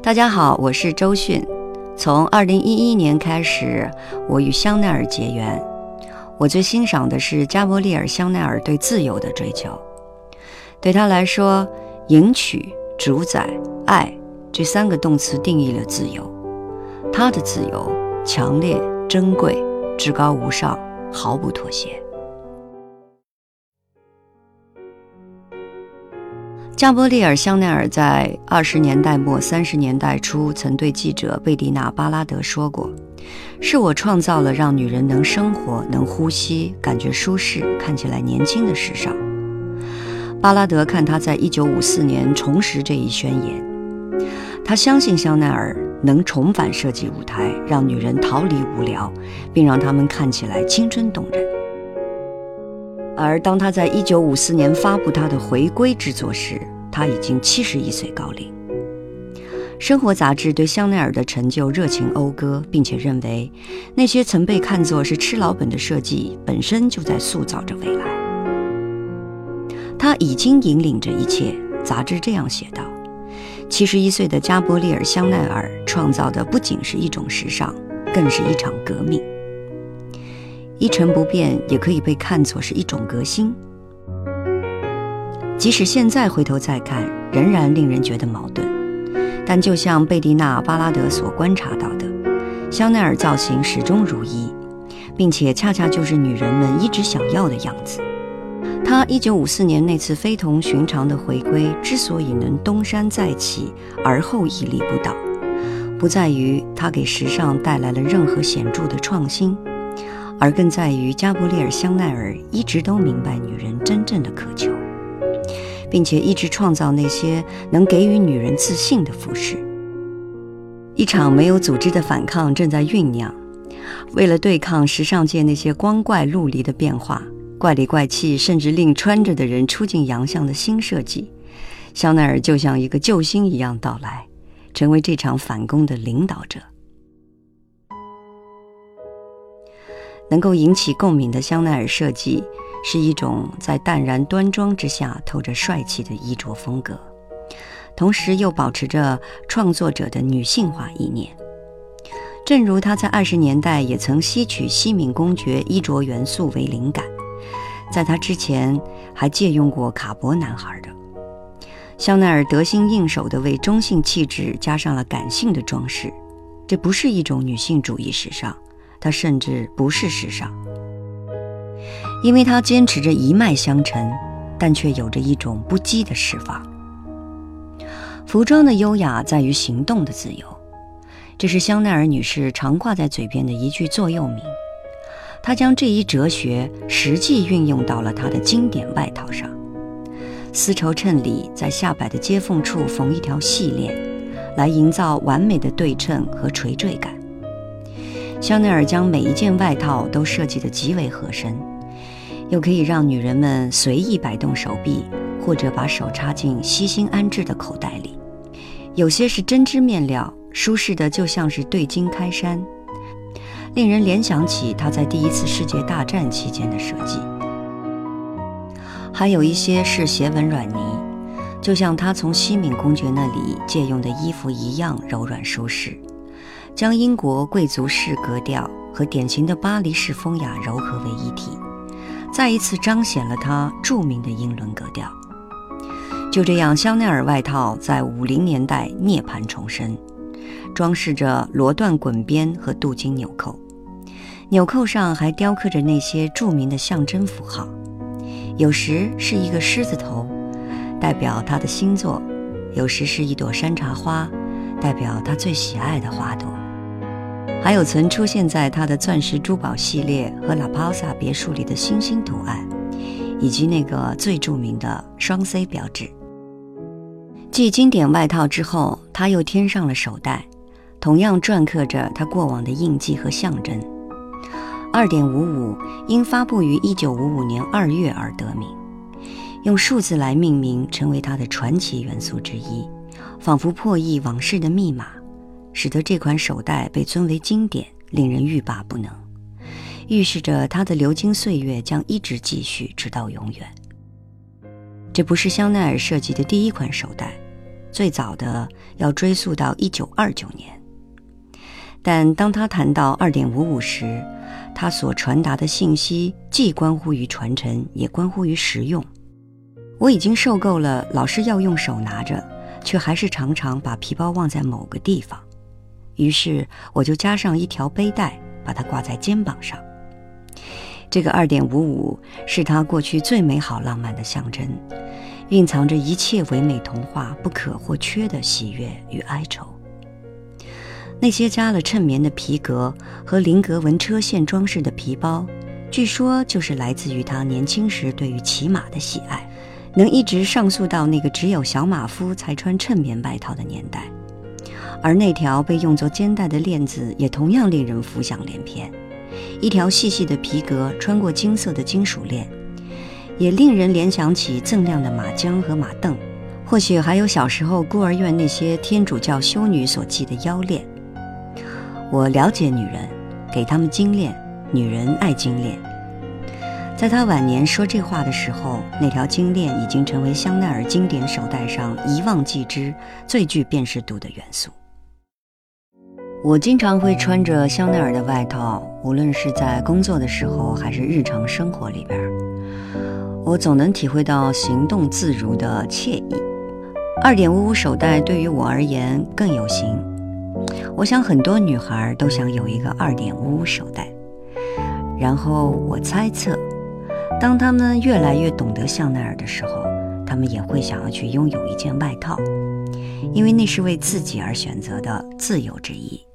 大家好，我是周迅。从二零一一年开始，我与香奈儿结缘。我最欣赏的是加伯利尔·香奈儿对自由的追求。对他来说，迎娶、主宰、爱这三个动词定义了自由。他的自由强烈、珍贵、至高无上，毫不妥协。加伯利尔·香奈儿在二十年代末、三十年代初曾对记者贝蒂娜·巴拉德说过：“是我创造了让女人能生活、能呼吸、感觉舒适、看起来年轻的时尚。”巴拉德看他在一九五四年重拾这一宣言，他相信香奈儿能重返设计舞台，让女人逃离无聊，并让她们看起来青春动人。而当他在一九五四年发布他的回归之作时，他已经七十一岁高龄。生活杂志对香奈儿的成就热情讴歌，并且认为那些曾被看作是吃老本的设计本身就在塑造着未来。他已经引领着一切。杂志这样写道：“七十一岁的加波利尔·香奈儿创造的不仅是一种时尚，更是一场革命。”一成不变也可以被看作是一种革新，即使现在回头再看，仍然令人觉得矛盾。但就像贝蒂娜·巴拉德所观察到的，香奈儿造型始终如一，并且恰恰就是女人们一直想要的样子。她1954年那次非同寻常的回归之所以能东山再起，而后屹立不倒，不在于她给时尚带来了任何显著的创新。而更在于加布列尔·香奈儿一直都明白女人真正的渴求，并且一直创造那些能给予女人自信的服饰。一场没有组织的反抗正在酝酿。为了对抗时尚界那些光怪陆离的变化、怪里怪气，甚至令穿着的人出尽洋相的新设计，香奈儿就像一个救星一样到来，成为这场反攻的领导者。能够引起共鸣的香奈儿设计，是一种在淡然端庄之下透着帅气的衣着风格，同时又保持着创作者的女性化意念。正如他在二十年代也曾吸取西敏公爵衣着元素为灵感，在他之前还借用过卡博男孩的。香奈儿得心应手地为中性气质加上了感性的装饰，这不是一种女性主义时尚。它甚至不是时尚，因为它坚持着一脉相承，但却有着一种不羁的释放。服装的优雅在于行动的自由，这是香奈儿女士常挂在嘴边的一句座右铭。她将这一哲学实际运用到了她的经典外套上。丝绸衬里在下摆的接缝处缝一条细链，来营造完美的对称和垂坠感。香奈儿将每一件外套都设计得极为合身，又可以让女人们随意摆动手臂，或者把手插进悉心安置的口袋里。有些是针织面料，舒适的就像是对襟开衫，令人联想起她在第一次世界大战期间的设计。还有一些是斜纹软呢，就像她从西敏公爵那里借用的衣服一样柔软舒适。将英国贵族式格调和典型的巴黎式风雅糅合为一体，再一次彰显了它著名的英伦格调。就这样，香奈儿外套在五零年代涅槃重生，装饰着罗缎滚边和镀金纽扣，纽扣上还雕刻着那些著名的象征符号，有时是一个狮子头，代表他的星座；有时是一朵山茶花，代表他最喜爱的花朵。还有曾出现在他的钻石珠宝系列和拉帕萨别墅里的星星图案，以及那个最著名的双 C 标志。继经典外套之后，他又添上了手袋，同样篆刻着他过往的印记和象征。二点五五因发布于一九五五年二月而得名，用数字来命名成为他的传奇元素之一，仿佛破译往事的密码。使得这款手袋被尊为经典，令人欲罢不能，预示着它的流金岁月将一直继续，直到永远。这不是香奈儿设计的第一款手袋，最早的要追溯到一九二九年。但当他谈到二点五五时，他所传达的信息既关乎于传承，也关乎于实用。我已经受够了老是要用手拿着，却还是常常把皮包忘在某个地方。于是我就加上一条背带，把它挂在肩膀上。这个二点五五是他过去最美好浪漫的象征，蕴藏着一切唯美童话不可或缺的喜悦与哀愁。那些加了衬棉的皮革和菱格纹车线装饰的皮包，据说就是来自于他年轻时对于骑马的喜爱，能一直上溯到那个只有小马夫才穿衬棉外套的年代。而那条被用作肩带的链子也同样令人浮想联翩，一条细细的皮革穿过金色的金属链，也令人联想起锃亮的马缰和马镫，或许还有小时候孤儿院那些天主教修女所系的腰链。我了解女人，给她们精炼。女人爱精炼。在她晚年说这话的时候，那条金链已经成为香奈儿经典手袋上一望即知、最具辨识度的元素。我经常会穿着香奈儿的外套，无论是在工作的时候，还是日常生活里边，我总能体会到行动自如的惬意。二点五五手袋对于我而言更有型。我想很多女孩都想有一个二点五五手袋，然后我猜测，当她们越来越懂得香奈儿的时候，她们也会想要去拥有一件外套，因为那是为自己而选择的自由之一。